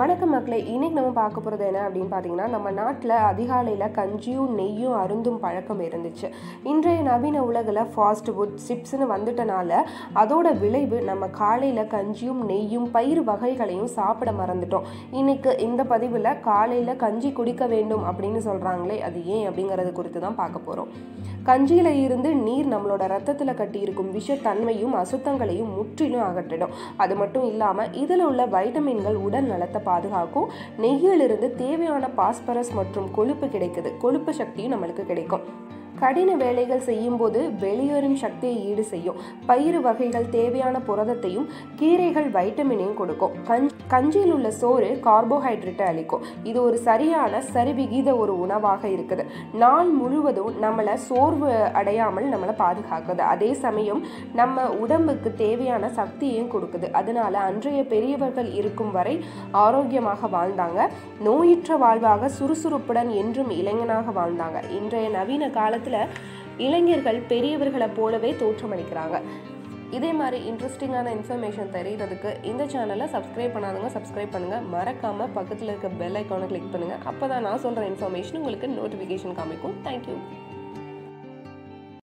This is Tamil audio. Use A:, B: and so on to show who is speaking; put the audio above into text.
A: வணக்கம் மக்களே இன்னைக்கு நம்ம பார்க்க போகிறது என்ன அப்படின்னு பார்த்தீங்கன்னா நம்ம நாட்டில் அதிகாலையில் கஞ்சியும் நெய்யும் அருந்தும் பழக்கம் இருந்துச்சு. இன்றைய நவீன உலகில் ஃபாஸ்ட் ஃபுட் சிப்ஸ்னு வந்துட்டனால அதோட விளைவு நம்ம காலையில் கஞ்சியும் நெய்யும் பயிர் வகைகளையும் சாப்பிட மறந்துட்டோம். இன்னைக்கு இந்த பதிவில் காலையில் கஞ்சி குடிக்க வேண்டும் அப்படின்னு சொல்கிறாங்களே அது ஏன் அப்படிங்கிறது குறித்து தான் பார்க்க போகிறோம் கஞ்சியில் இருந்து நீர் நம்மளோட ரத்தத்தில் கட்டியிருக்கும் விஷத்தன்மையும் அசுத்தங்களையும் முற்றிலும் அகற்றிடும். அது மட்டும் இல்லாமல் இதில் உள்ள வைட்டமின்கள் உடல் நலத்தை பாதுகாக்கும். நெய்யிலிருந்து தேவையான பாஸ்பரஸ் மற்றும் கொழுப்பு கிடைக்குது. கொழுப்பு சக்தியும் நம்மளுக்கு கிடைக்கும். கடின வேலைகள் செய்யும்போது வெளியேறும் சக்தியை ஈடு செய்யும். பயிறு வகைகள் தேவையான புரதத்தையும் கீரைகள் வைட்டமினையும் கொடுக்கும். கஞ்சியில் உள்ள சோறு கார்போஹைட்ரேட்டை அளிக்கும். இது ஒரு சரியான சரிவிகித ஒரு உணவாக இருக்குது. நாள் முழுவதும் நம்மளை சோர்வு அடையாமல் நம்மளை பாதுகாக்குது. அதே சமயம் நம்ம உடம்புக்கு தேவையான சக்தியையும் கொடுக்குது. அதனால அன்றைய பெரியவர்கள் இருக்கும் வரை ஆரோக்கியமாக வாழ்ந்தாங்க. நோயுற்ற வாழ்வாக சுறுசுறுப்புடன் என்றும் இளைஞனாக வாழ்ந்தாங்க. இன்றைய நவீன காலத்தில் இளைஞர்கள் பெரியவர்களை போலவே தோற்றமளிக்கிறாங்க. இதே மாதிரி இன்ட்ரெஸ்டிங்கான இன்ஃபர்மேஷன் தெரியறதுக்கு இந்த சேனலை சப்ஸ்கிரைப் பண்ணாதவங்க சப்ஸ்கிரைப் பண்ணுங்கள் மறக்காமல் பக்கத்தில் இருக்க பெல் ஐக்கானை கிளிக் பண்ணுங்கள் அப்போ தான் நான் சொல்கிற இன்ஃபர்மேஷன் உங்களுக்கு நோட்டிஃபிகேஷன் காமிக்கும். தேங்க்யூ